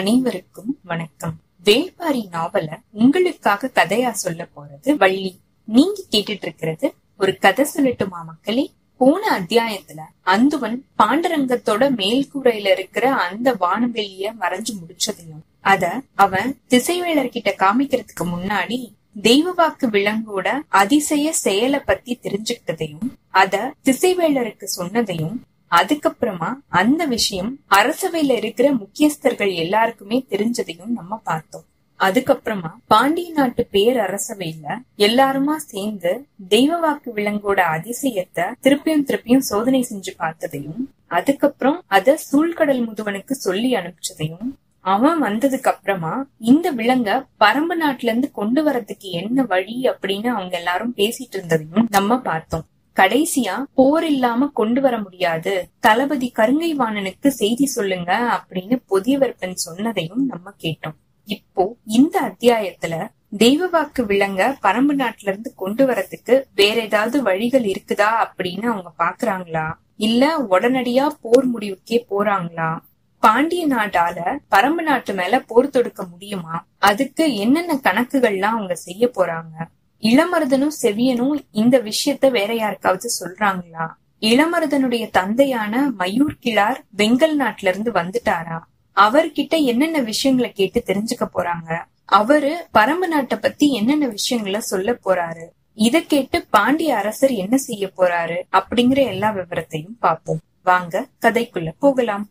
அனைவருக்கும் வணக்கம். வேள்பாரி நாவல உங்களுக்காக கதையா சொல்ல போறது வள்ளி. நீங்க கேட்டுட்டு இருக்கிறது ஒரு கதை சொல்லட்டுமா மக்களே? போன அத்தியாயத்துல அந்துவன் பாண்டரங்கத்தோட மேல்கூரையில இருக்கிற அந்த வானவெளிய மறைஞ்சு முடிச்சதையும் அத அவன் திசைவேளர்கிட்ட காமிக்கிறதுக்கு முன்னாடி தெய்வ வாக்கு விலங்கோட அதிசய செயலை பத்தி தெரிஞ்சுக்கிட்டதையும் அத திசைவேளருக்கு சொன்னதையும் அதுக்கப்புறமா அந்த விஷயம் அரசவையில இருக்கிற முக்கியஸ்தர்கள் எல்லாருக்குமே தெரிஞ்சதையும் நம்ம பார்த்தோம். அதுக்கப்புறமா பாண்டிய நாட்டு பேரரசவையில எல்லாருமா சேர்ந்து தெய்வ வாக்கு விலங்கோட அதிசயத்தை திருப்பியும் திருப்பியும் சோதனை செஞ்சு பார்த்ததையும் அதுக்கப்புறம் அத சூழ்கடல் முதுவனுக்கு சொல்லி அனுப்பிச்சதையும் அவன் வந்ததுக்கு அப்புறமா இந்த விலங்க பரம்பு நாட்டுல இருந்து கொண்டு வரதுக்கு என்ன வழி அப்படின்னு அவங்க எல்லாரும் பேசிட்டு இருந்ததையும் நம்ம பார்த்தோம். கடைசியா போர் இல்லாம கொண்டு வர முடியாது. தளபதி கருங்கை வாணனுக்கு செய்தி சொல்லுங்க அப்படின்னு பொதியவர்பன் சொன்னதையும் நம்ம கேட்டோம். இப்போ இந்த அத்தியாயத்துல தெய்வ வாக்கு விலங்க பரம்பு நாட்டுல இருந்து கொண்டு வரதுக்கு வேற ஏதாவது வழிகள் இருக்குதா அப்படின்னு அவங்க பாக்குறாங்களா? இல்ல உடனடியா போர் முடிவுக்கே போறாங்களா? பாண்டிய நாட்டால பரம்பு நாட்டு மேல போர் தொடுக்க முடியுமா? அதுக்கு என்னென்ன கணக்குகள்லாம் அவங்க செய்ய போறாங்க? இளமருதனும் செவியனும் இந்த விஷயத்த வேற யாருக்காவது சொல்றாங்களா? இளமருதனுடைய தந்தையான மயூர் கிளார் வெங்கல் நாட்டுல இருந்து வந்துட்டாரா? அவர்கிட்ட என்னென்ன விஷயங்களை கேட்டு தெரிஞ்சுக்க போறாங்க? அவரு பரம்பு நாட்டை பத்தி என்னென்ன விஷயங்களை சொல்ல போறாரு? இத கேட்டு பாண்டிய அரசர் என்ன செய்ய போறாரு? அப்படிங்கிற எல்லா விவரத்தையும் பார்ப்போம். வாங்க கதைக்குள்ள போகலாம்.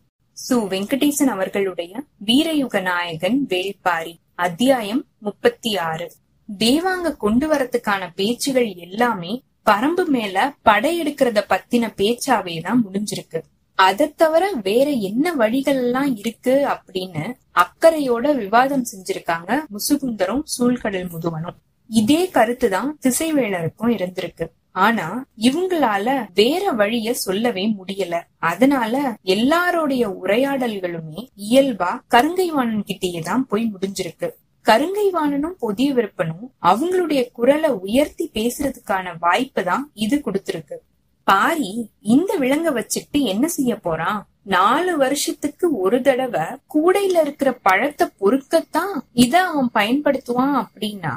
சு. வெங்கடேசன் அவர்களுடைய வீரயுக நாயகன் வேள்பாரி அத்தியாயம் முப்பத்தி ஆறு. தேவாங்க கொண்டு வரதுக்கான பேச்சுகள் எல்லாமே பரம்பு மேல படையெடுக்கிறத பத்தின பேச்சாவே தான் முடிஞ்சிருக்கு. அதை தவிர வேற என்ன வழிகள் எல்லாம் இருக்கு அப்படின்னு அக்கறையோட விவாதம் செஞ்சிருக்காங்க முசுகுந்தரும் சூழ்கடல் முதுவனும். இதே கருத்துதான் திசைவேளருக்கும் இருந்திருக்கு. ஆனா இவங்களால வேற வழிய சொல்லவே முடியல. அதனால எல்லாரோடைய உரையாடல்களுமே இயல்பா கருங்கைவாணன் கிட்டேயே தான் போய் முடிஞ்சிருக்கு. கருங்கைவாணனும் புதிய விருப்பனும் அவங்களுடைய குரலை உயர்த்தி பேசுறதுக்கான வாய்ப்பு தான் இது கொடுத்திருக்கு. பாரி இந்த விலங்க வச்சுட்டு என்ன செய்ய போறான்? நாலு வருஷத்துக்கு ஒரு தடவை கூடையில இருக்கிற பழத்தை பொறுக்கத்தான் இத அவன் பயன்படுத்துவான் அப்படின்னா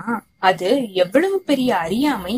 அது எவ்வளவு பெரிய அறியாமை?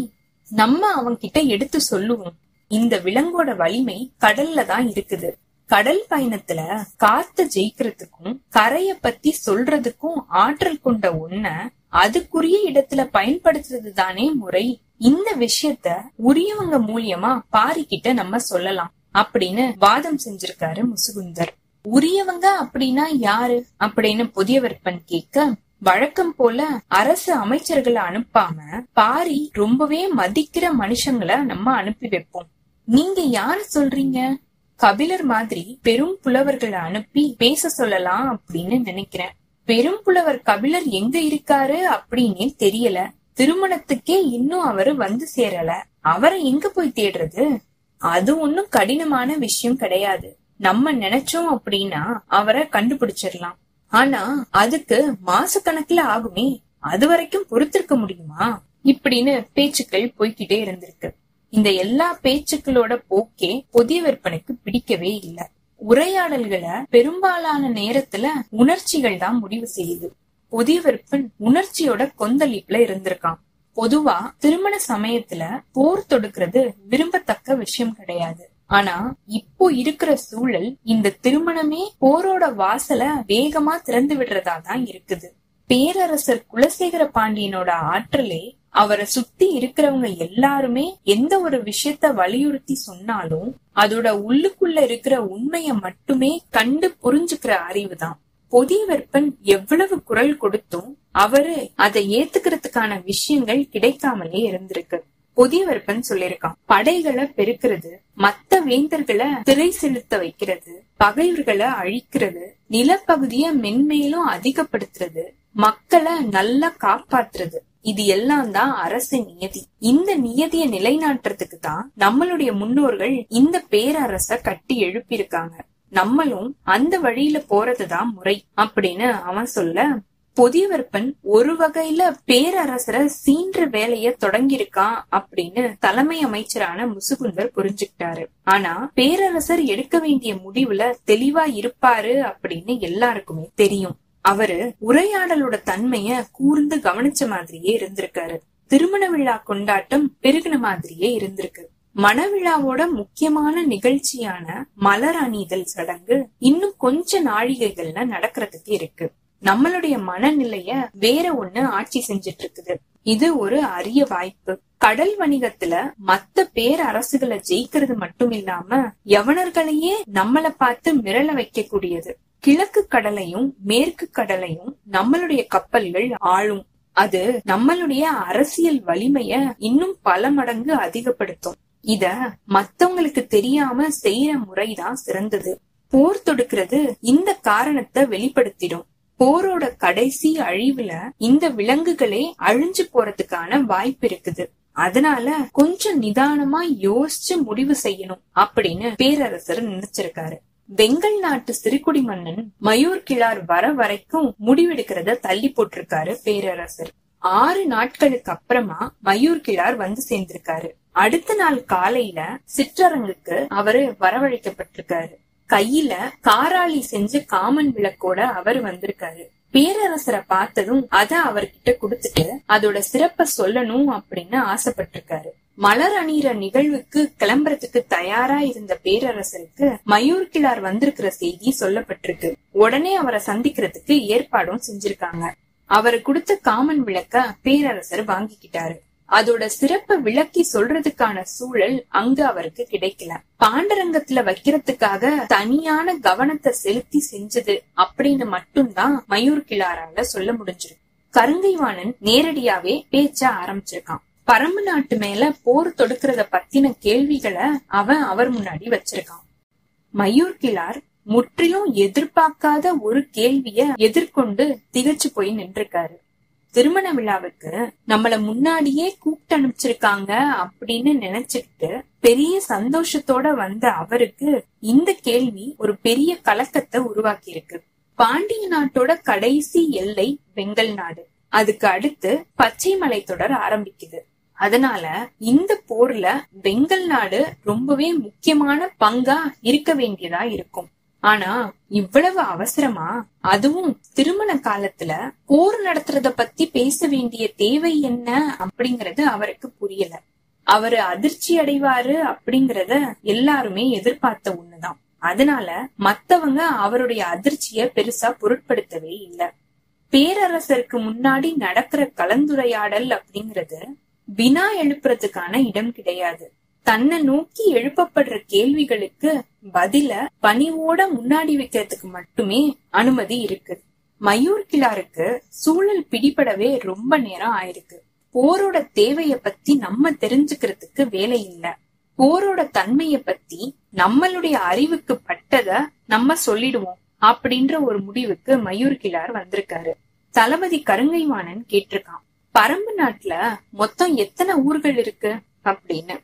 நம்ம அவன் கிட்ட எடுத்து சொல்லுவோம். இந்த விலங்கோட வலிமை கடல்ல தான் இருக்குது. கடல் பயணத்துல காத்த ஜெயிக்கிறதுக்கும் கரைய பத்தி சொல்றதுக்கும் ஆற்றல் கொண்ட ஒன்ன அதுக்குரிய இடத்துல பயன்படுத்துறது தானே முறை. இந்த விஷயத்த உரியவங்க மூலியமா பாரிக்கிட்ட நம்ம சொல்லலாம் அப்படின்னு வாதம் செஞ்சிருக்காரு முசுகுந்தர். உரியவங்க அப்படின்னா யாரு அப்படின்னு புதியவர்பன் கேட்க வழக்கம் போல அரசு அமைச்சர்களை அனுப்பாம பாரி ரொம்பவே மதிக்கிற மனுஷங்களை நம்ம அனுப்பி வைப்போம். நீங்க யார சொல்றீங்க? கபிலர் மாதிரி பெரும் புலவர்களை அனுப்பி பேச சொல்லலாம் அப்படின்னு நினைக்கிறேன். பெரும் புலவர் கபிலர் எங்க இருக்காரு அப்படின்னு தெரியல. திருமணத்துக்கே இன்னும் அவரு வந்து சேரல. அவரை எங்க போய் தேடுறது? அது ஒன்னும் கடினமான விஷயம் கிடையாது. நம்ம நினைச்சோம் அப்படின்னா அவரை கண்டுபிடிச்சிடலாம். ஆனா அதுக்கு மாச கணக்குல ஆகுமே. அது வரைக்கும் பொறுத்திருக்க முடியுமா? இப்படின்னு பேச்சுக்கள் போய்கிட்டே இருந்திருக்கு. இந்த எல்லா பேச்சுக்களோட போக்கே புதிய விற்பனைக்கு பிடிக்கவே இல்ல. உரையாடல்களை பெரும்பாலான நேரத்துல உணர்ச்சிகள் தான் முடிவு செய்யுது. புதிய விற்பன் உணர்ச்சியோட கொந்தளிப்புல இருந்திருக்கான். பொதுவா திருமண சமயத்துல போர் தொடுக்கிறது விரும்பத்தக்க விஷயம் கிடையாது. ஆனா இப்போ இருக்கிற சூழல் இந்த திருமணமே போரோட வாசல வேகமா திறந்து விடுறதா தான் இருக்குது. பேரரசர் குலசேகர பாண்டியனோட ஆற்றலே அவரை சுத்தி இருக்கிறவங்க எல்லாருமே எந்த ஒரு விஷயத்த வலியுறுத்தி சொன்னாலும் அதோட உள்ளுக்குள்ள இருக்கிற உண்மைய மட்டுமே கண்டு புரிஞ்சுக்கிற அறிவு தான் பொதியவர்பன் எவ்வளவு குரல் கொடுத்தும் அவரு அதை ஏத்துக்கிறதுக்கான விஷயங்கள் கிடைக்காமலே இருந்திருக்கு. பொதியவர்பன் சொல்லிருக்கான் படைகளை பெருக்கிறது மத்த வேந்தர்களை திரை செலுத்த வைக்கிறது பகைவர்களை அழிக்கிறது நிலப்பகுதிய மென்மேலும் அதிகப்படுத்துறது மக்களை நல்லா காப்பாத்துறது. இது எல்லாம் தான் அரசு நியதி. இந்த நியதியை நிலைநாட்டுறதுக்கு தான் நம்மளுடைய முன்னோர்கள் இந்த பேரரச கட்டி எழுப்பியிருக்காங்க. நம்மளும் அந்த வழியில போறதுதான் முறை அப்படின்னு அவன் சொல்ல பொதியவர்பன் ஒரு வகையில பேரரசரை சீன்ற வேலைய தொடங்கியிருக்கான் அப்படின்னு தலைமை அமைச்சரான முசுகுந்தர் புரிஞ்சுக்கிட்டாரு. ஆனா பேரரசர் எடுக்க வேண்டிய முடிவுல தெளிவா இருப்பாரு அப்படின்னு எல்லாருக்குமே தெரியும். அவரு உரையாடலோட தன்மைய கூர்ந்து கவனிச்ச மாதிரியே இருந்திருக்காரு. திருமண விழா கொண்டாட்டம் பெருகின மாதிரியே இருந்திருக்கு. மணவிழாவோட முக்கியமான நிகழ்ச்சியான மலர் அணிதல் சடங்கு இன்னும் கொஞ்ச நாழிகைகள்ல நடக்கிறதுக்கு இருக்கு. நம்மளுடைய மனநிலைய வேற ஒண்ணு ஆட்சி செஞ்சிட்டு இருக்குது இது ஒரு அரிய வாய்ப்பு. கடல் வணிகத்துல மத்த பேர் அரசுகளை ஜெயிக்கிறது மட்டும் இல்லாம யவனர்களையே நம்மள பார்த்து மிரள வைக்கக்கூடியது. கிழக்கு கடலையும் மேற்கு கடலையும் நம்மளுடைய கப்பல்கள் ஆளும். அது நம்மளுடைய அரசியல் வலிமைய இன்னும் பல மடங்கு அதிகப்படுத்தும். இத மத்தவங்களுக்கு தெரியாம செய்யற முறைதான் சிறந்தது. போர் தொடுக்கிறது இந்த காரணத்தை வெளிப்படுத்திடும். போரோட கடைசி அழிவுல இந்த விலங்குகளே அழிஞ்சு போறதுக்கான வாய்ப்பு இருக்குது. அதனால கொஞ்சம் நிதானமா யோசிச்சு முடிவு செய்யணும் அப்படின்னு பேரரசர் நினைச்சிருக்காரு. வெங்கல் நாட்டு சிறுகுடி மன்னன் மயூர் கிளார் வர வரைக்கும் முடிவெடுக்கிறத தள்ளி போட்டிருக்காரு பேரரசர். ஆறு நாட்களுக்கு அப்புறமா மயூர் கிளார் வந்து சேர்ந்திருக்காரு. அடுத்த நாள் காலையில சிற்றரங்குக்கு அவரு வரவழைக்கப்பட்டிருக்காரு. கையில காராளி செஞ்சு காமன் விளக்கோட அவர் வந்திருக்காரு. பேரரசரை பார்த்ததும் அத அவர்கிட்ட கொடுத்துட்டு அதோட சிறப்ப சொல்லணும் அப்படின்னு ஆசைப்பட்டிருக்காரு. மலர் அணிகிற நிகழ்வுக்கு கிளம்புறதுக்கு தயாரா இருந்த பேரரசருக்கு மயூர் கிளார் வந்திருக்கிற செய்தி சொல்லப்பட்டிருக்கு. உடனே அவரை சந்திக்கிறதுக்கு ஏற்பாடும் செஞ்சிருக்காங்க. அவரு கொடுத்த காமன் விளக்க பேரரசர் வாங்கிக்கிட்டாரு. அதோட சிறப்ப விளக்கி சொல்றதுக்கான சூழல் அங்க அவருக்கு கிடைக்கல. பாண்டரங்கத்துல வைக்கிறதுக்காக தனியான கவனத்தை செலுத்தி செஞ்சது அப்படின்னு மட்டும்தான் மயூர் கிளாரால சொல்ல முடிஞ்சிருக்கு. கருங்கைவாணன் நேரடியாவே பேச்ச ஆரம்பிச்சிருக்கான். பரம்பு நாட்டு மேல போர் தொடுக்கிறத பத்தின கேள்விகளை அவன் அவர் முன்னாடி வச்சிருக்கான். மயூர் கிளார் முற்றிலும் எதிர்பார்க்காத ஒரு கேள்விய எதிர்கொண்டு திகச்சு போய் நின்றிருக்காரு. திருமண விழாவுக்கு நம்மள முன்னாடியே கூப்பிட்டு அனுப்பிச்சிருக்காங்க அப்படின்னு நினைச்சுக்கிட்டு பெரிய சந்தோஷத்தோட வந்த அவருக்கு இந்த கேள்வி ஒரு பெரிய கலக்கத்தை உருவாக்கி இருக்கு பாண்டிய நாட்டோட கடைசி எல்லை வெங்கல் நாடு. அதுக்கு அடுத்து பச்சை மலை தொடர் ஆரம்பிக்குது. அதனால இந்த போர்ல வெங்கல் நாடு ரொம்பவே முக்கியமான பங்கா இருக்க வேண்டியதா இருக்கும். ஆனா இவ்வளவு அவசரமா அதுவும் திருமண காலத்துல போர் நடத்துறத பத்தி பேச வேண்டிய தேவை என்ன அப்படிங்கறது அவருக்கு புரியல. அவரு அதிர்ச்சி அடைவாரு அப்படிங்கறத எல்லாருமே எதிர்பார்த்த ஒண்ணுதான். அதனால மத்தவங்க அவருடைய அதிர்ச்சிய பெருசா பொருட்படுத்தவே இல்ல. பேரரசருக்கு முன்னாடி நடக்கிற கலந்துரையாடல் அப்படிங்கறது வினா எழுப்புறதுக்கான இடம் கிடையாது. தன்னை நோக்கி எழுப்பப்படுற கேள்விகளுக்கு பதில பணிவோட முன்னாடி வைக்கிறதுக்கு மட்டுமே அனுமதி இருக்கு. மயூர் கிளாருக்கு சூழல் பிடிபடவே ரொம்ப நேரம் ஆயிருக்கு. போரோட தேவைய பத்தி நம்ம தெரிஞ்சுக்கிறதுக்கு வேலை இல்ல. போரோட தன்மைய பத்தி நம்மளுடைய அறிவுக்கு பட்டத நம்ம சொல்லிடுவோம் அப்படின்ற ஒரு முடிவுக்கு மயூர் கிளார் வந்திருக்காரு. தளபதி கருங்கைவாணன் கேட்டிருக்கான். பரம்பு நாட்டுல மொத்தம் எத்தனை ஊர்கள் இருக்கு அப்படின்னு.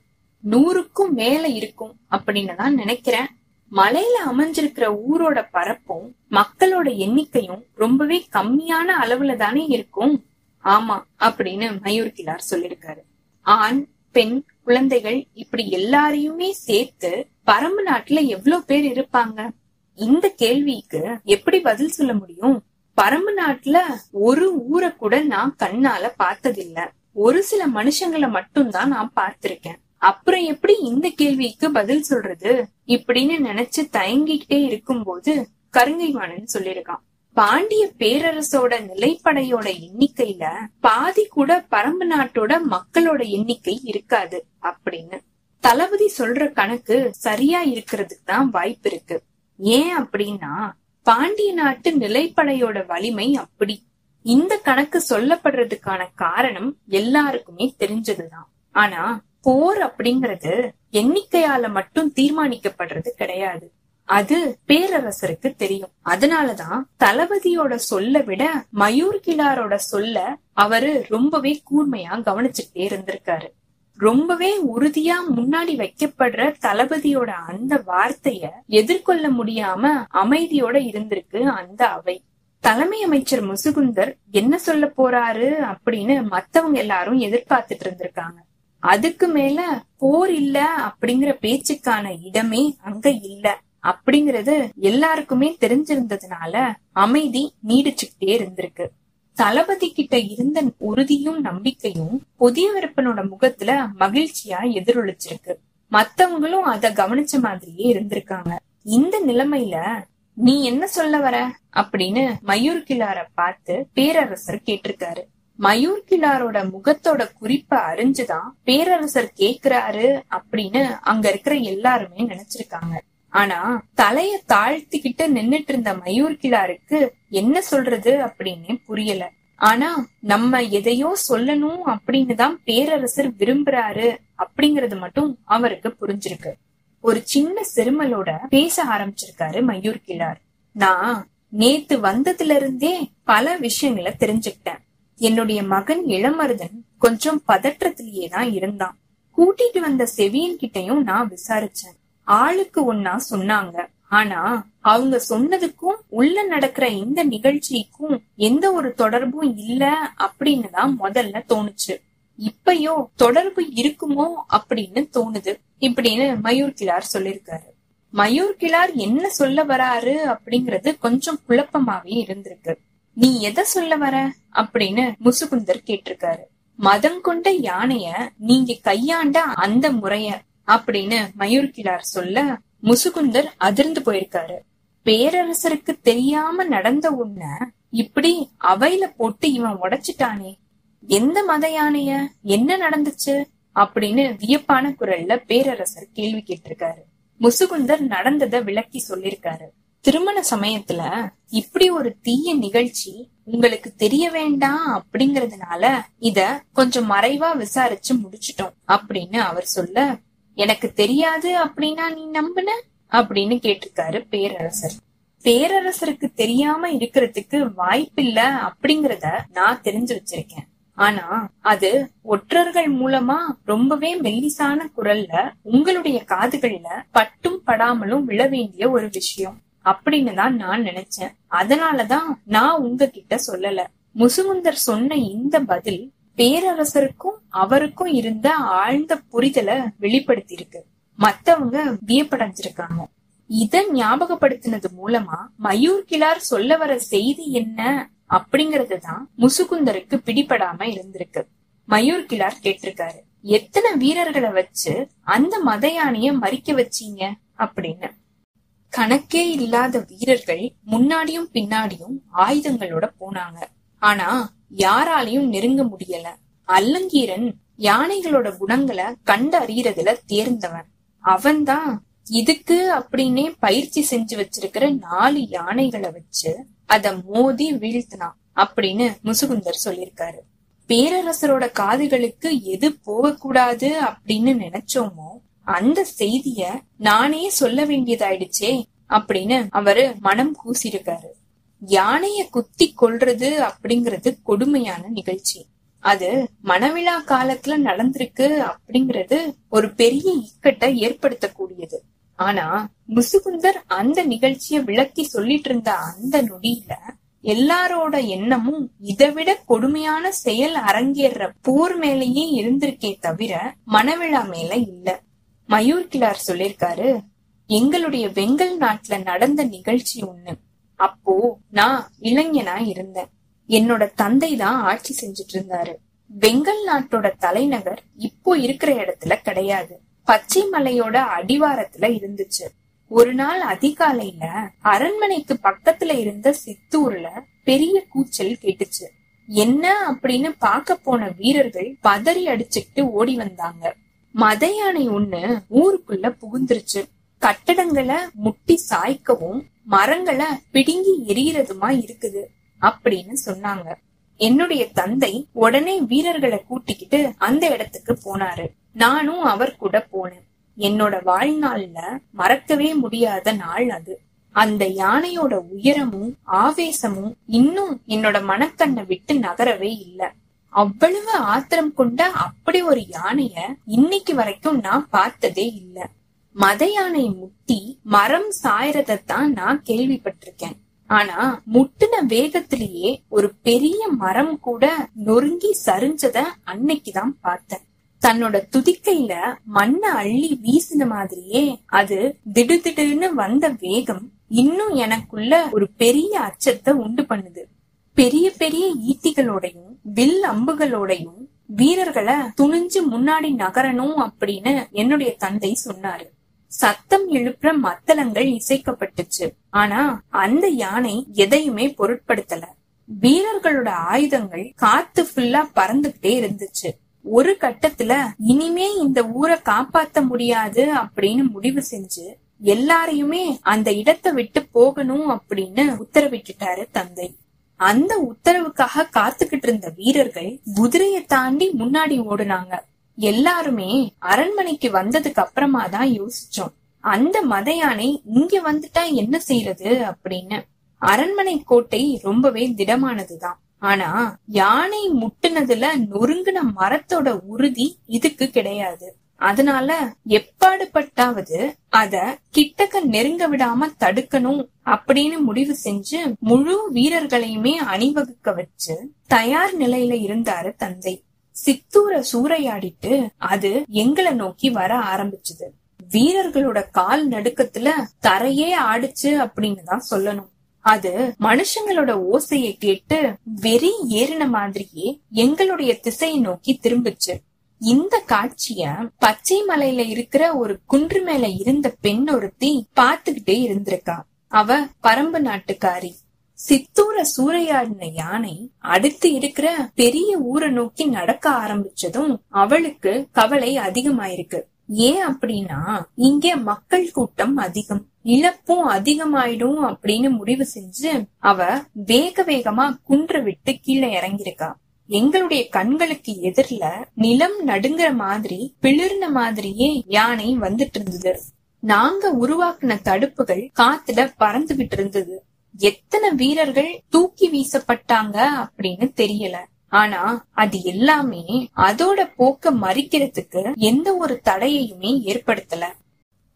நூறுக்கும் மேல இருக்கும் அப்படின்னு தான் நினைக்கிறேன். மலையில அமைஞ்சிருக்கிற ஊரோட பரப்பும் மக்களோட எண்ணிக்கையும் ரொம்பவே கம்மியான அளவுல தானே இருக்கும். ஆமா அப்படின்னு மயூர் கிலார் சொல்லிருக்காரு ஆண் பெண் குழந்தைகள் இப்படி எல்லாரையுமே சேர்த்து பரம்பு நாட்டுல எவ்வளவு பேர் இருப்பாங்க? இந்த கேள்விக்கு எப்படி பதில் சொல்ல முடியும்? பரம்பு நாட்டுல ஒரு ஊரை கூட நான் கண்ணால பார்த்ததில்ல. ஒரு சில மனுஷங்களை மட்டும்தான் நான் பார்த்திருக்கேன். அப்புறம் எப்படி இந்த கேள்விக்கு பதில் சொல்றது? இப்படின்னு நினைச்சு தயங்கிக்கிட்டே இருக்கும்போது கருங்கைவாணன் சொல்லிருக்கான் பாண்டிய பேரரசோட நிலைப்படையோட எண்ணிக்கையில பாதி கூட பரம்பு நாட்டோட மக்களோட எண்ணிக்கை இருக்காது அப்படின்னு. தளபதி சொல்ற கணக்கு சரியா இருக்கிறதுக்கு தான் வாய்ப்பு இருக்கு. ஏன் அப்படின்னா பாண்டிய நாட்டு நிலைப்படையோட வலிமை அப்படி. இந்த கணக்கு சொல்லப்படுறதுக்கான காரணம் எல்லாருக்குமே தெரிஞ்சதுதான். ஆனா போர் அப்படிங்கறது எண்ணிக்கையால மட்டும் தீர்மானிக்கப்படுறது கிடையாது. அது பேரரசருக்கு தெரியும். அதனாலதான் தளபதியோட சொல்ல விட மயூர் கிளாரோட சொல்ல அவரு ரொம்பவே கூர்மையா கவனிச்சுட்டே இருந்திருக்காரு. ரொம்பவே உறுதியா முன்னாடி வைக்கப்படுற தளபதியோட அந்த வார்த்தைய எதிர்கொள்ள முடியாம அமைதியோட இருந்திருக்கு அந்த அவை. தலைமை அமைச்சர் முசுகுந்தர் என்ன சொல்ல போறாரு அப்படின்னு மத்தவங்க எல்லாரும் எதிர்பார்த்துட்டு இருந்திருக்காங்க. அதுக்கு மேல போர் இல்ல அப்படிங்கிற பேச்சுக்கான இடமே அங்க இல்ல. அப்படிங்கறது எல்லாருக்குமே தெரிஞ்சிருந்ததுனால அமைதி நீடிச்சுக்கிட்டே இருந்திருக்கு. தளபதி கிட்ட இருந்த உறுதியும் நம்பிக்கையும் புதியவரப்பனோட முகத்துல மகிழ்ச்சியா எதிரொலிச்சிருக்கு. மத்தவங்களும் அத கவனிச்ச மாதிரியே இருந்திருக்காங்க. இந்த நிலைமையில நீ என்ன சொல்ல வர? அப்படின்னு மயூர் கிளார பார்த்து பேரரசர் கேட்டிருக்காரு. மயூர் கிளாரோட முகத்தோட குறிப்ப அறிஞ்சுதான் பேரரசர் கேக்குறாரு அப்படின்னு அங்க இருக்கிற எல்லாருமே நினைச்சிருக்காங்க. ஆனா தலைய தாழ்த்திக்கிட்டு நின்னுட்டு இருந்த மயூர் கிளாருக்கு என்ன சொல்றது அப்படின்னு புரியல. ஆனா நம்ம எதையோ சொல்லணும் அப்படின்னு தான் பேரரசர் விரும்புறாரு அப்படிங்கறது மட்டும் அவருக்கு புரிஞ்சிருக்கு. ஒரு சின்ன செருமலோட பேச ஆரம்பிச்சிருக்காரு மயூர் கிளார் நான் நேத்து வந்ததுல இருந்தே பல விஷயங்களை தெரிஞ்சுக்கிட்டேன். என்னுடைய மகன் இளமருதன் கொஞ்சம் பதற்றத்திலேயே தான் இருந்தான். கூட்டிட்டு வந்த செவியன் கிட்டயும் நான் விசாரிச்சேன். ஆளுக்கு ஒன்னா சொன்னாங்க. ஆனா அவங்க சொன்னதுக்கும் உள்ள நடக்கிற இந்த நிகழ்ச்சிக்கும் எந்த ஒரு தொடர்பும் இல்ல அப்படின்னு தான் முதல்ல தோணுச்சு. இப்பயோ தொடர்பு இருக்குமோ அப்படின்னு தோணுது. இப்படின்னு மயூர் கிளார் சொல்லிருக்காரு. மயூர் கிளார் என்ன சொல்ல வராரு அப்படிங்கறது கொஞ்சம் குழப்பமாவே இருந்திருக்கு. நீ எதை சொல்ல வர? அப்படின்னு முசுகுந்தர் கேட்டிருக்காரு. மதம் கொண்ட யானைய நீங்க கையாண்ட அந்த முறைய அப்படின்னு மயூர் கிளார் சொல்ல முசுகுந்தர் அதிர்ந்து போயிருக்காரு. பேரரசருக்கு தெரியாம நடந்த உன்ன இப்படி அவையில போட்டு இவன் உடைச்சிட்டானே. எந்த மத யானைய? என்ன நடந்துச்சு? அப்படின்னு வியப்பான குரல்ல பேரரசர் கேள்வி கேட்டிருக்காரு. முசுகுந்தர் நடந்தத விளக்கி சொல்லிருக்காரு திருமண சமயத்துல இப்படி ஒரு தீய நிகழ்ச்சி உங்களுக்கு தெரிய வேண்டாம் அப்படிங்கறதுனால இத கொஞ்சம் மறைவா விசாரிச்சு முடிச்சிட்டோம் அப்படின்னு அவர் சொல்ல எனக்கு தெரியாது அப்படின்னா நீ நம்புன? அப்படின்னு கேட்டிருக்காரு பேரரசர். பேரரசருக்கு தெரியாம இருக்கிறதுக்கு வாய்ப்பில்ல அப்படிங்கறத நான் தெரிஞ்சு வச்சிருக்கேன். ஆனா அது ஒற்றர்கள் மூலமா ரொம்பவே மெல்லிசான குரல்ல உங்களுடைய காதுகள்ல பட்டும் படாமலும் விழ வேண்டிய ஒரு விஷயம். அப்படின்னு தான் நான் நினைச்சேன். அதனாலதான் நான் உங்ககிட்ட சொல்லல. முசுகுந்தர் சொன்ன இந்த பதில் பேரரசருக்கும் அவருக்கும் இருந்த ஆழ்ந்த புரிதலை வெளிப்படுத்தியிருக்கு. மத்தவங்க வியப்படைஞ்சிருக்காங்க. இத ஞாபகப்படுத்தினது மூலமா மயூர் கிளார் சொல்ல வர செய்தி என்ன அப்படிங்கறது தான் முசுகுந்தருக்கு பிடிபடாம இருந்திருக்கு. மயூர் கிளார் கேட்டிருக்காரு எத்தனை வீரர்களை வச்சு அந்த மதயானிய மறிக்க வச்சீங்க? அப்படின்னு. கணக்கே இல்லாத வீரர்கள் முன்னாடியும் பின்னாடியும் ஆயுதங்களோட போனாங்க. ஆனா யாராலையும் நெருங்க முடியல. அல்லங்கீரன் யானைகளோட குணங்களை கண்டு அறியறதுல தேர்ந்தவன். அவன்தான் இதுக்கு அப்படின்னே பயிற்சி செஞ்சு வச்சிருக்கிற நாலு யானைகளை வச்சு அத மோதி வீழ்த்தினான் அப்படின்னு முசுகுந்தர் சொல்லியிருக்காரு. பேரரசரோட காதுகளுக்கு எது போகக்கூடாது அப்படின்னு நினைச்சோமோ அந்த செய்திய நானே சொல்ல வேண்டியதாயிடுச்சே அப்படின்னு அவரு மனம் கூசிருக்காரு. யானைய குத்தி கொள்றது அப்படிங்கறது கொடுமையான நிகழ்ச்சி. அது மணவிழா காலத்துல நடந்திருக்கு அப்படிங்கறது ஒரு பெரிய இக்கட்டை ஏற்படுத்தக்கூடியது. ஆனா முசுகுந்தர் அந்த நிகழ்ச்சிய விளக்கி சொல்லிட்டு இருந்த அந்த நொடியில எல்லாரோட எண்ணமும் இதைவிட கொடுமையான செயல் அரங்கேற போர் மேலேயே இருந்திருக்கே தவிர மணவிழா மேல இல்ல. மயூர் கிளார் சொல்லிருக்காரு எங்களுடைய வெங்கல் நாட்டுல நடந்த நிகழ்ச்சி ஒண்ணு. அப்போ நான் இளைஞனா இருந்தேன். என்னோட தந்தை தான் ஆட்சி செஞ்சுட்டு இருந்தாரு வெங்கல் நாட்டோட தலைநகர் இப்போ இருக்கிற இடத்துல கிடையாது. பச்சை மலையோட அடிவாரத்துல இருந்துச்சு. ஒரு நாள் அதிகாலையில அரண்மனைக்கு பக்கத்துல இருந்த சித்தூர்ல பெரிய கூச்சல் கேட்டுச்சு. என்ன அப்படின்னு பார்க்க போன வீரர்கள் பதறி அடிச்சுக்கிட்டு ஓடி வந்தாங்க. மத யானை ஒண்ணு ஊருக்குள்ள புகுந்துருச்சு. கட்டடங்களை முட்டி சாய்க்கவும் மரங்களை பிடுங்கி எரியறதுமா இருக்குது அப்படின்னு சொன்னாங்க. என்னுடைய தந்தை உடனே வீரர்களை கூட்டிக்கிட்டு அந்த இடத்துக்கு போனாரு. நானும் அவர் கூட போனேன். என்னோட வாழ்நாள்ல மறக்கவே முடியாத நாள் அது. அந்த யானையோட உயரமும் ஆவேசமும் இன்னும் என்னோட மனக்கண்ணை விட்டு நகரவே இல்ல. அவ்வளவு ஆத்திரம் கொண்ட அப்படி ஒரு யானைய இன்னைக்கு வரைக்கும் நான் பார்த்ததே இல்ல. மத யானை முட்டி மரம் சாயறதான் நான் கேள்விப்பட்டிருக்கேன். ஆனா முட்டின வேகத்திலேயே ஒரு பெரிய மரம் கூட நொறுங்கி சரிஞ்சத அன்னைக்குதான் பார்த்தேன். தன்னோட துதிக்கையில மண்ண அள்ளி வீசின மாதிரியே அது திடுதிடுன்னு வந்த வேகம் இன்னும் எனக்குள்ள ஒரு பெரிய அச்சத்தை உண்டு பண்ணுது. பெரிய பெரிய ஈட்டிகளோடையும் வில் அம்புகளோடையும் வீரர்களை துணிஞ்சு முன்னாடி நகரணும் அப்படின்னு என்னுடைய தந்தை சொன்னாரு. சத்தம் எழுப்புற மத்தளங்கள் இசைக்கப்பட்டுச்சு. ஆனா அந்த யானை எதையுமே பொருட்படுத்தல. வீரர்களோட ஆயுதங்கள் காத்து ஃபுல்லா பறந்துகிட்டே இருந்துச்சு. ஒரு கட்டத்துல இனிமே இந்த ஊரை காப்பாத்த முடியாது அப்படின்னு முடிவு செஞ்சு எல்லாரையுமே அந்த இடத்தை விட்டு போகணும் அப்படின்னு உத்தரவிட்டுட்டாரு தந்தை. அந்த உத்தரவுக்காக காத்துக்கிட்டு இருந்த வீரர்கள் குதிரைய தாண்டி முன்னாடி ஓடுனாங்க. எல்லாருமே அரண்மனைக்கு வந்ததுக்கு அப்புறமா தான் யோசிச்சோம். அந்த மத யானை இங்க வந்துட்டா என்ன செய்யறது அப்படின்னு. அரண்மனை கோட்டை ரொம்பவே திடமானதுதான். ஆனா யானை முட்டுனதுல நொறுங்கின மரத்தோட உறுதி இதுக்கு கிடையாது. அதனால எப்பாடுபட்டாவது அத கிட்டக்க நெருங்க விடாம தடுக்கணும் அப்படின்னு முடிவு செஞ்சு முழு வீரர்களையுமே அணிவகுக்க வச்சு தயார் நிலையில இருந்தாரு தந்தை. சித்தூர சூறையாடிட்டு அது எங்களை நோக்கி வர ஆரம்பிச்சது. வீரர்களோட கால் நடுக்கத்துல தரையே ஆடுச்சு அப்படின்னு தான் சொல்லணும். அது மனுஷங்களோட ஓசையை கேட்டு வெறி ஏறின மாதிரியே எங்களுடைய திசையை நோக்கி திரும்பிச்சு. இந்த காட்சிய பச்சை மலையில இருக்கிற ஒரு குன்று மேல இருந்த பெண் ஒருத்தி பாத்துக்கிட்டே இருந்திருக்கா. அவ பரம்பு நாட்டுக்காரி. சித்தூர சூறையாடின யானை அடுத்து இருக்கிற பெரிய ஊரை நோக்கி நடக்க ஆரம்பிச்சதும் அவளுக்கு கவலை அதிகமாயிருக்கு. ஏன் அப்படின்னா இங்க மக்கள் கூட்டம் அதிகம் இழப்பும் அதிகமாயிடும் அப்படின்னு முடிவு செஞ்சு அவ வேக வேகமா குன்ற விட்டு கீழே இறங்கியிருக்கா. எங்களுடைய கண்களுக்கு எதிரில நிலம் நடுங்குற மாதிரி பிளிர்ன மாதிரியே யானை வந்துட்டு இருந்தது நாங்க உருவாக்குன தடுப்புகள் காத்துல பறந்துகிட்டு இருந்தது எத்தனை வீரர்கள் தூக்கி வீசப்பட்டாங்க அப்படின்னு தெரியல. ஆனா அது எல்லாமே அதோட போக்க மறிக்கிறதுக்கு எந்த ஒரு தடையையுமே ஏற்படுத்தல.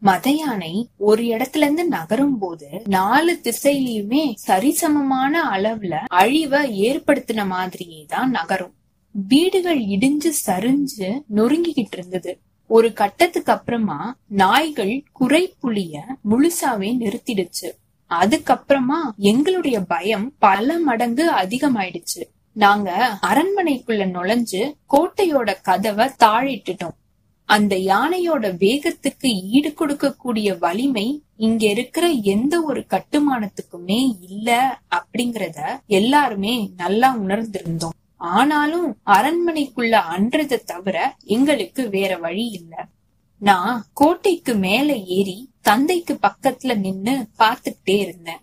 மத யானை ஒரு இடத்துல இருந்து நகரும் போது நாலு திசையிலயுமே சரிசமமான அளவுல அழிவை ஏற்படுத்தின மாதிரியே தான் நகரும். வீடுகள் இடிஞ்சு சரிஞ்சு நொறுங்கிக்கிட்டு இருந்தது. ஒரு கட்டத்துக்கு அப்புறமா நாய்கள் குறை புளிய முழுசாவே நிறுத்திடுச்சு. அதுக்கப்புறமா எங்களுடைய பயம் பல மடங்கு அதிகமாயிடுச்சு. நாங்க அரண்மனைக்குள்ள நுழைஞ்சு கோட்டையோட கதவை தாழிட்டுட்டோம். அந்த யானையோட வேகத்துக்கு ஈடு கொடுக்கக்கூடிய வலிமை இங்க இருக்கிற எந்த ஒரு கட்டுமானத்துக்குமே இல்ல அப்படிங்கறத எல்லாருமே நல்லா உணர்ந்திருந்தோம். ஆனாலும் அரண்மனைக்குள்ள அன்றதை தவிர எங்களுக்கு வேற வழி இல்ல. நான் கோட்டைக்கு மேல ஏறி தந்தைக்கு பக்கத்துல நின்னு பாத்துக்கிட்டே இருந்தேன்.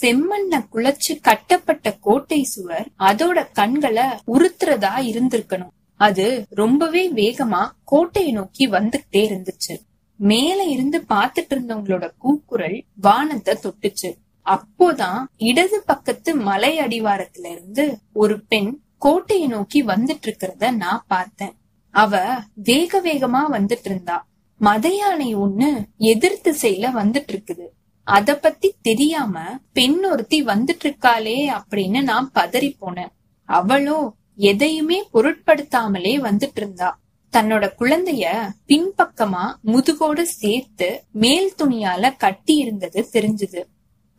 செம்மண்ண குளச்சு கட்டப்பட்ட கோட்டை சுவர் அதோட கண்களை உறுத்துறதா இருந்திருக்கணும். அது ரொம்பவே வேகமா கோட்டையை நோக்கி வந்துகிட்டே இருந்துச்சு. மேல இருந்து பாத்துட்டு இருந்தவங்களோட கூக்குரல் வானத்தை தொட்டுச்சு. அப்போதான் இடது பக்கத்து மலை அடிவாரத்துல இருந்து ஒரு பெண் கோட்டையை நோக்கி வந்துட்டு இருக்கிறத நான் பார்த்தேன். அவ வேக வேகமா வந்துட்டு இருந்தா. மத யானை ஒண்ணு எதிர் திசையில வந்துட்டு இருக்குது. அத பத்தி தெரியாம பெண் ஒருத்தி வந்துட்டு இருக்காளே அப்படின்னு நான் பதறி போனேன். அவளோ எதையுமே பொருட்படுத்தாமலே வந்துட்டு இருந்தா தன்னோட குழந்தைய பின்பக்கமா முதுகோடு சேர்த்து மேல் துணியால கட்டி இருந்தது தெரிஞ்சது.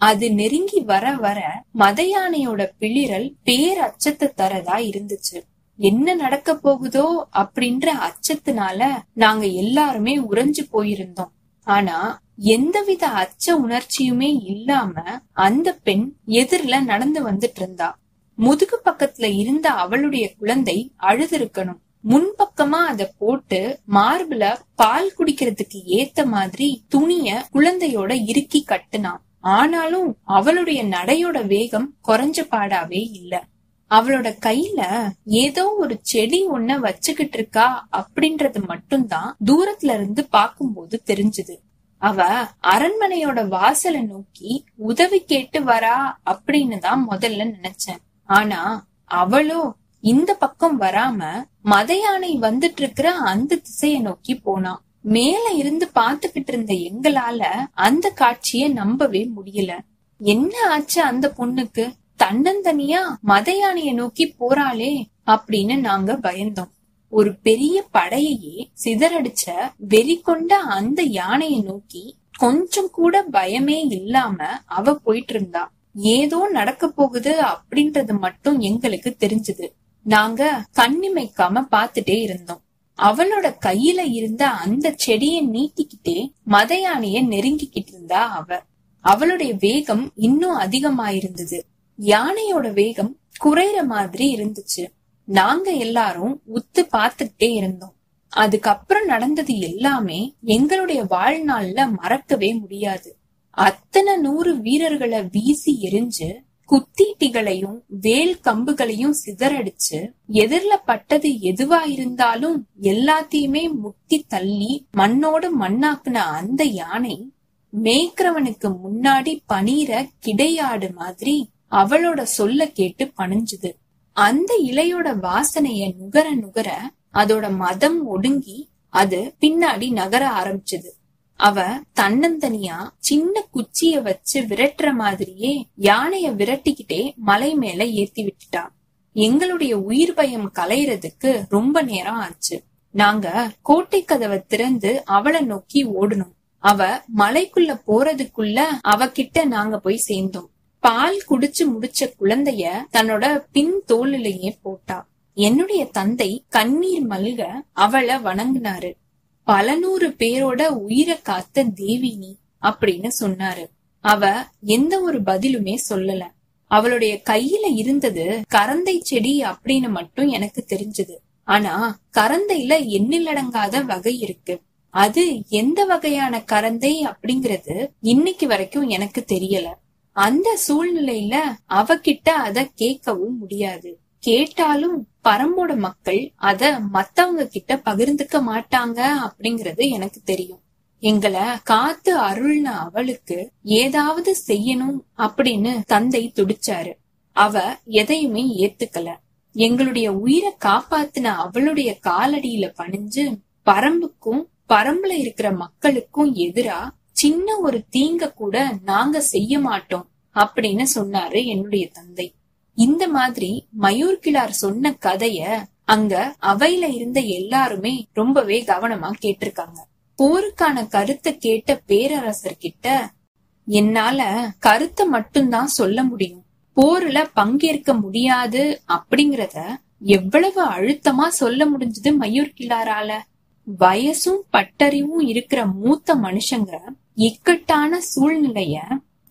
அது நெருங்கி வர வர மத யானையோட பிளிரல் பேர் அச்சத்தை தரதா இருந்துச்சு. என்ன நடக்க போகுதோ அப்படின்ற அச்சத்தினால நாங்க எல்லாருமே உறைஞ்சு போயிருந்தோம். ஆனா எந்தவித அச்ச உணர்ச்சியுமே இல்லாம அந்த பெண் எதிரில நடந்து வந்துட்டு இருந்தா முதுகு பக்கத்துல இருந்த அவளுடைய குழந்தை அழுதிருக்கணும். முன்பக்கமா அத போட்டு மார்புல பால் குடிக்கிறதுக்கு ஏத்த மாதிரி துணிய குழந்தையோட இறுக்கி கட்டுனான். ஆனாலும் அவளுடைய நடையோட வேகம் குறைஞ்ச பாடாவே இல்ல. அவளோட கையில ஏதோ ஒரு செடி ஒன்ன வச்சுக்கிட்டு இருக்கா அப்படின்றது மட்டும்தான் தூரத்துல இருந்து பாக்கும்போது தெரிஞ்சது. அவ அரண்மனையோட வாசலை நோக்கி உதவி கேட்டு வரா அப்படின்னு தான் முதல்ல நினைச்சேன். ஆனா அவளோ இந்த பக்கம் வராம மத யானை வந்துட்டு இருக்கிற அந்த திசைய நோக்கி போனான் மேல இருந்து பாத்துக்கிட்டு இருந்த எங்களால அந்த காட்சிய நம்பவே முடியல. என்ன ஆச்சு அந்த பொண்ணுக்கு? தன்னந்தனியா மத யானைய நோக்கி போறாளே அப்படின்னு நாங்க பயந்தோம். ஒரு பெரிய படையையே சிதறடிச்ச வெறி கொண்ட அந்த யானைய நோக்கி கொஞ்சம் கூட பயமே இல்லாம அவ போயிட்டு இருந்தா. ஏதோ நடக்க போகுது அப்படின்றது மட்டும் எங்களுக்கு தெரிஞ்சது. நாங்க கண்ணிமைக்காம பாத்துட்டே இருந்தோம். அவளோட கையில இருந்த அந்த செடிய நீட்டிக்கிட்டே மத நெருங்கிக்கிட்டு இருந்தா அவ. அவளுடைய வேகம் இன்னும் அதிகமாயிருந்தது. யானையோட வேகம் குறைற மாதிரி இருந்துச்சு. நாங்க எல்லாரும் உத்து பாத்துக்கிட்டே இருந்தோம். அதுக்கப்புறம் நடந்தது எல்லாமே எங்களுடைய வாழ்நாள்ல மறக்கவே முடியாது. அத்தனை நூறு வீரர்களை வீசி எரிஞ்சு குத்தீட்டிகளையும் வேல் கம்புகளையும் சிதறடிச்சு எதிர்ல பட்டது எதுவா இருந்தாலும் எல்லாத்தையுமே முட்டி தள்ளி மண்ணோடு மண்ணாக்குன அந்த யானை மேய்க்கிறவனுக்கு முன்னாடி பனீர கிடையாடு மாதிரி அவளோட சொல்ல கேட்டு பணிஞ்சுது. அந்த இலையோட வாசனைய நுகர நுகர அதோட மதம் ஒடுங்கி அது பின்னாடி நகர ஆரம்பிச்சது. அவ தன்னந்தனியா சின்ன குச்சிய வச்சு விரட்டுற மாதிரியே யானைய விரட்டிக்கிட்டே மலை மேல ஏத்தி விட்டுட்டா. எங்களுடைய உயிர் பயம் கலையறதுக்கு ரொம்ப நேரம் ஆச்சு. நாங்க கோட்டை கதவை திறந்து அவளை நோக்கி ஓடணும். அவ மலைக்குள்ள போறதுக்குள்ள அவகிட்ட நாங்க போய் சேர்ந்தோம். பால் குடிச்சு முடிச்ச குழந்தைய தன்னோட பின் தோளிலேயே போட்டா. என்னுடைய தந்தை கண்ணீர் மல்க அவளை வணங்கினாரு. பல நூறு பேரோட உயிரை காத்த தேவி நீ அப்படின்னு சொன்னாரு. அவ எந்த ஒரு பதிலுமே சொல்லல. அவளுடைய கையில இருந்தது கரந்தை செடி அப்படின்னு மட்டும் எனக்கு தெரிஞ்சது. ஆனா கரந்தையில எண்ணிலடங்காத வகை இருக்கு. அது எந்த வகையான கரந்தை அப்படிங்கறது இன்னைக்கு வரைக்கும் எனக்கு தெரியல. அந்த சூழ்நிலையில அவகிட்ட அத கேட்கவும் முடியாது. கேட்டாலும் பரம்போட மக்கள் அத மத்தவங்க கிட்ட பகிர்ந்துக்க மாட்டாங்க அப்படிங்கறது எனக்கு தெரியும். எங்களை காத்து அருள்ன அவளுக்கு ஏதாவது செய்யணும் அப்படின்னு தந்தை துடிச்சாரு. அவ எதையுமே ஏத்துக்கல. எங்களுடைய உயிரை காப்பாத்தின அவளுடைய காலடியில பணிஞ்சு பரம்புக்கும் பரம்புல இருக்கிற மக்களுக்கும் எதிரா சின்ன ஒரு தீங்க கூட நாங்க செய்ய மாட்டோம் அப்படின்னு சொன்னாரு என்னுடைய தந்தை. இந்த மாதிரி மயூர் கிளார் சொன்ன கதைய அங்க அவையில இருந்த எல்லாருமே ரொம்பவே கவனமா கேட்டிருக்காங்க. போருக்கான கருத்தை கேட்ட பேரரசர் கிட்ட என்னால கருத்தை மட்டும்தான் சொல்ல முடியும். போர்ல பங்கேற்க முடியாது அப்படிங்கறத எவ்வளவு அழுத்தமா சொல்ல முடிஞ்சது மயூர் கிளாரால வயசும் பட்டறிவும் இருக்கிற மூத்த மனுஷங்க இக்கட்டான சூழ்நிலைய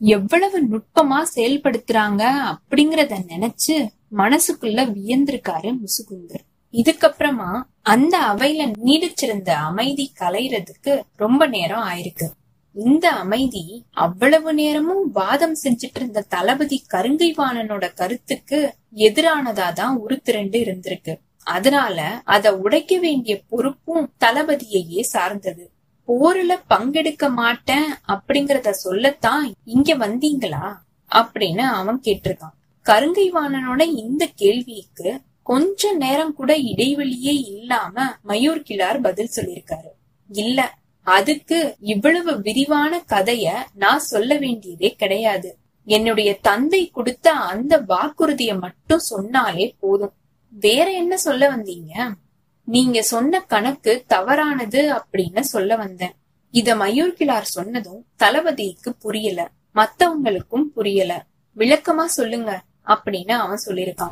எவ்வளவு நுட்பமா செயல்படுத்துறாங்க அப்படிங்கறத நினைச்சு மனசுக்குள்ள வியந்திருக்காரு முசுகுந்தர். இதுக்கப்புறமா அந்த அவையில நீடிச்சிருந்த அமைதி கலைறதுக்கு ரொம்ப நேரம் ஆயிருக்கு. இந்த அமைதி அவ்வளவு நேரமும் வாதம் செஞ்சிட்டு இருந்த தளபதி கருங்கைவாணனோட கருத்துக்கு எதிரானதா தான் உருத்திரண்டு இருந்திருக்கு. அதனால அத உடைக்க வேண்டிய பொறுப்பும் தளபதியையே சார்ந்தது. போர்ல பங்கெடுக்க மாட்டேன் அப்படிங்கறத சொல்லத்தான் இங்க வந்தீங்களா? அப்படின்னு அவன் கேட்டிருக்கான். கருங்கைவாணனோட இந்த கேள்விக்கு கொஞ்ச நேரம் கூட இடைவெளியே இல்லாம மயூர் கிளார் பதில் சொல்லியிருக்காரு. இல்ல அதுக்கு இவ்வளவு விரிவான கதைய நான் சொல்ல வேண்டியதே கிடையாது. என்னுடைய தந்தை கொடுத்த அந்த வாக்குறுதிய மட்டும் சொன்னாலே போதும். வேற என்ன சொல்ல வந்தீங்க? நீங்க சொன்ன கணக்கு தவறானது அப்படின்னு சொல்ல வந்தேன். இத மயூர் கிளார் சொன்னதும் தளபதிக்கு புரியல. மத்தவங்களுக்கும் புரியல. விளக்கமா சொல்லுங்க அப்படின்னு அவன் சொல்லிருக்கான்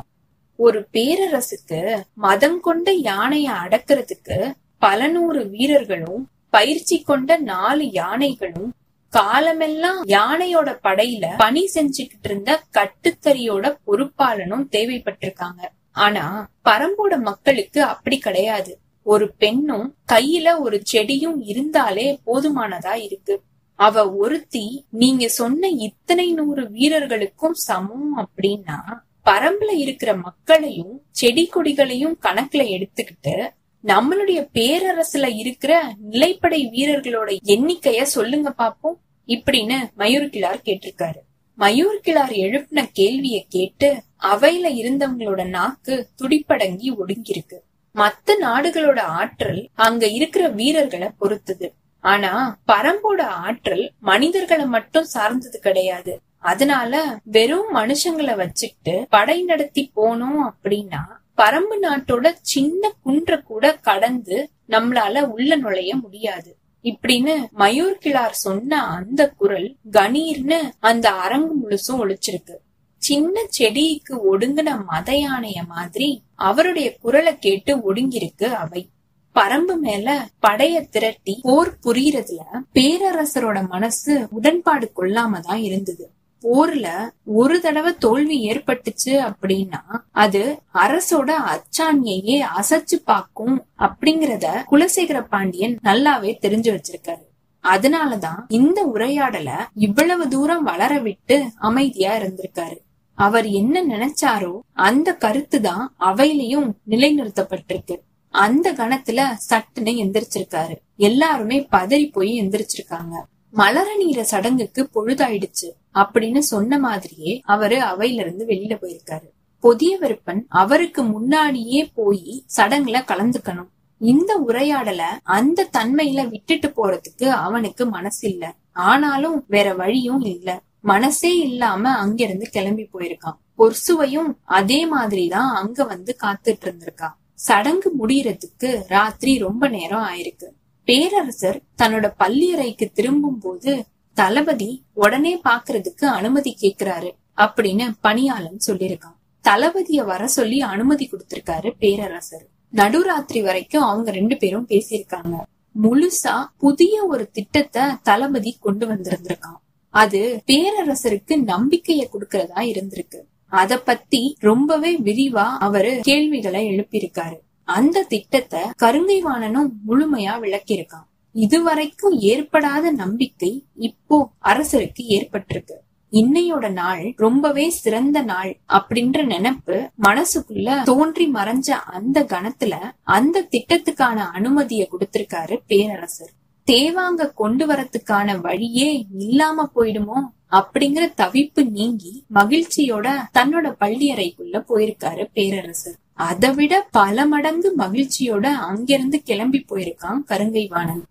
ஒரு பேரரசுக்கு மதம் கொண்ட யானைய அடக்கிறதுக்கு பல நூறு வீரர்களும் பயிற்சி கொண்ட நாலு யானைகளும் காலமெல்லாம் யானையோட படையில பணி செஞ்சுக்கிட்டு இருந்த கட்டுத்தறியோட பொறுப்பாளனும் தேவைப்பட்டிருக்காங்க. ஆனா பரம்போட மக்களுக்கு அப்படி கிடையாது. ஒரு பெண்ணும் கையில ஒரு செடியும் இருந்தாலே போதுமானதா இருக்கு. அவ ஒருத்தி நீங்க சொன்ன இத்தனை நூறு வீரர்களுக்கும் சமம் அப்படின்னா பரம்புல இருக்கிற மக்களையும் செடி கொடிகளையும் கணக்குல எடுத்துக்கிட்டு நம்மளுடைய பேரரசுல இருக்கிற நிலைப்படை வீரர்களோட எண்ணிக்கைய சொல்லுங்க பாப்போம். இப்படின்னு மயூர் கிளார் கேட்டிருக்காரு. மயூர் கிளார் எழுப்பின கேள்விய கேட்டு அவையில இருந்தவங்களோட நாக்கு துடிப்படங்கி ஒடுங்கிருக்கு மத்த நாடுகளோட ஆற்றல் அங்க இருக்கிற வீரர்களை பொறுத்தது. ஆனா பரம்போட ஆற்றல் மனிதர்களை மட்டும் சார்ந்தது கிடையாது. அதனால வெறும் மனுஷங்களை வச்சுக்கிட்டு படை நடத்தி போனோம் அப்படின்னா பரம்பு நாட்டோட சின்ன குன்ற கூட கடந்து நம்மளால உள்ள நுழைய முடியாது. இப்படின்னு மயூர் கிளார் சொன்ன அந்த குரல் கணீர்னு அந்த அரங்கு முழுசும் ஒழிச்சிருக்கு. சின்ன செடிக்கு ஒடுங்கின மத யானைய மாதிரி அவருடைய குரலை கேட்டு ஒடுங்கிருக்கு அவை. பரம்பு மேல படைய திரட்டி போர் புரியறதுல பேரரசரோட மனசு உடன்பாடு கொள்ளாம தான் இருந்தது. போர்ல ஒரு தடவை தோல்வி ஏற்பட்டுச்சு அப்படின்னா அது அரசோட அச்சாணியையே அசைச்சு பாக்கும் அப்படிங்கறத குலசேகர பாண்டியன் நல்லாவே தெரிஞ்சு வச்சிருக்காரு. அதனாலதான் இந்த உரையாடல இவ்வளவு தூரம் வளர விட்டு அமைதியா இருந்திருக்காரு. அவர் என்ன நினைச்சாரோ அந்த கருத்து தான் அவையிலையும் நிலைநிறுத்தப்பட்டிருக்கு. அந்த கணத்துல சட்டுன்னு எந்திரிச்சிருக்காரு. எல்லாருமே பதறி போய் எந்திரிச்சிருக்காங்க. மலர நீர சடங்குக்கு பொழுதாயிடுச்சு அப்படின்னு சொன்ன மாதிரியே அவரு அவையில இருந்து வெளியில போயிருக்காரு. புதிய விருப்பன் அவருக்கு முன்னாடியே போய் சடங்குல கலந்துக்கணும். இந்த உரையாடல அந்த தன்மையில விட்டுட்டு போறதுக்கு அவனுக்கு மனசு இல்ல ஆனாலும் வேற வழியும் இல்ல. மனசே இல்லாம அங்கிருந்து கிளம்பி போயிருக்கான். பொர்சுவையும் அதே மாதிரிதான் அங்க வந்து காத்துட்டு இருந்திருக்கா. சடங்கு முடியறதுக்கு ராத்திரி ரொம்ப நேரம் ஆயிருக்கு. பேரரசர் தன்னோட பள்ளியறைக்கு திரும்பும் போது தளபதி உடனே பாக்குறதுக்கு அனுமதி கேக்குறாரு அப்படின்னு பணியாளன் சொல்லியிருக்கான். தளபதிய வர சொல்லி அனுமதி கொடுத்திருக்காரு பேரரசர். நடுராத்திரி வரைக்கும் அவங்க ரெண்டு பேரும் பேசியிருக்காங்க. முழுசா புதிய ஒரு திட்டத்தை தளபதி கொண்டு வந்திருந்திருக்கான். அது பேரரசருக்கு நம்பிக்கைய கொடுக்கறதா இருந்திருக்கு. அத பத்தி ரொம்பவே விரிவா அவரு கேள்விகளை எழுப்பியிருக்காரு. அந்த திட்டத்தை கருங்கை வாணனும் முழுமையா விளக்கியிருக்கான். இதுவரைக்கும் ஏற்படாத நம்பிக்கை இப்போ அரசருக்கு ஏற்பட்டிருக்கு. இன்னையோட நாள் ரொம்பவே சிறந்த நாள் அப்படின்ற நினைப்பு மனசுக்குள்ள தோன்றி மறைஞ்ச அந்த கணத்துல அந்த திட்டத்துக்கான அனுமதிய கொடுத்திருக்காரு பேரரசர். தேவாங்க கொண்டு வரத்துக்கான வழியே இல்லாம போயிடுமோ அப்படிங்கிற தவிப்பு நீங்கி மகிழ்ச்சியோட தன்னோட பள்ளியறைக்குள்ள போயிருக்காரு பேரரசர். அதை விட பல மடங்கு மகிழ்ச்சியோட அங்கிருந்து கிளம்பி போயிருக்கான் கருங்கைவாணன்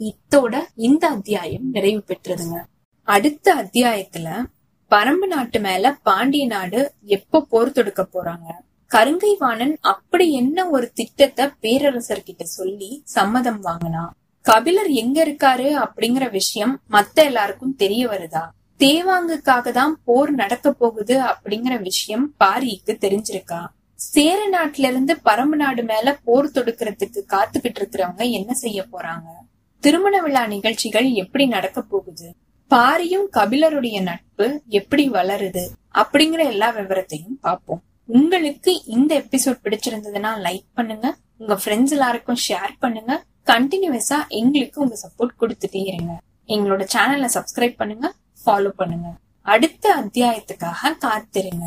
இத்தோட இந்த அத்தியாயம் நிறைவு பெற்றதுங்க. அடுத்த அத்தியாயத்துல பரம்பு நாட்டு மேல பாண்டிய நாடு எப்ப போர் தொடுக்க போறாங்க? கருங்கைவாணன் அப்படி என்ன ஒரு திட்டத்தை பேரரசர் கிட்ட சொல்லி சம்மதம் வாங்கினா? கபிலர் எங்க இருக்காரு அப்படிங்கிற விஷயம் மத்த எல்லாருக்கும் தெரிய வருதா? தேவாங்குக்காக தான் போர் நடக்க போகுது அப்படிங்கிற விஷயம் பாரிக்கு தெரிஞ்சிருக்கா? சேர நாட்டுல இருந்து பரம்பு நாடு மேல போர் தொடுக்கிறதுக்கு காத்துக்கிட்டு இருக்கிறவங்க என்ன செய்ய போறாங்க? திருமண விழா நிகழ்ச்சிகள் எப்படி நடக்க போகுது? பாரியும் கபிலருடைய நட்பு எப்படி வளருது? அப்படிங்கிற எல்லா விவரத்தையும் பார்ப்போம். உங்களுக்கு இந்த எபிசோட் பிடிச்சிருந்ததுன்னா லைக் பண்ணுங்க. உங்க ஃப்ரெண்ட்ஸ் எல்லாருக்கும் ஷேர் பண்ணுங்க. கண்டினியூஸா எங்களுக்கு உங்க சப்போர்ட் கொடுத்துட்டே இருங்க. எங்களோட சேனலை சப்ஸ்கிரைப் பண்ணுங்க. ஃபாலோ பண்ணுங்க. அடுத்த அத்தியாயத்துக்காக காத்திருங்க.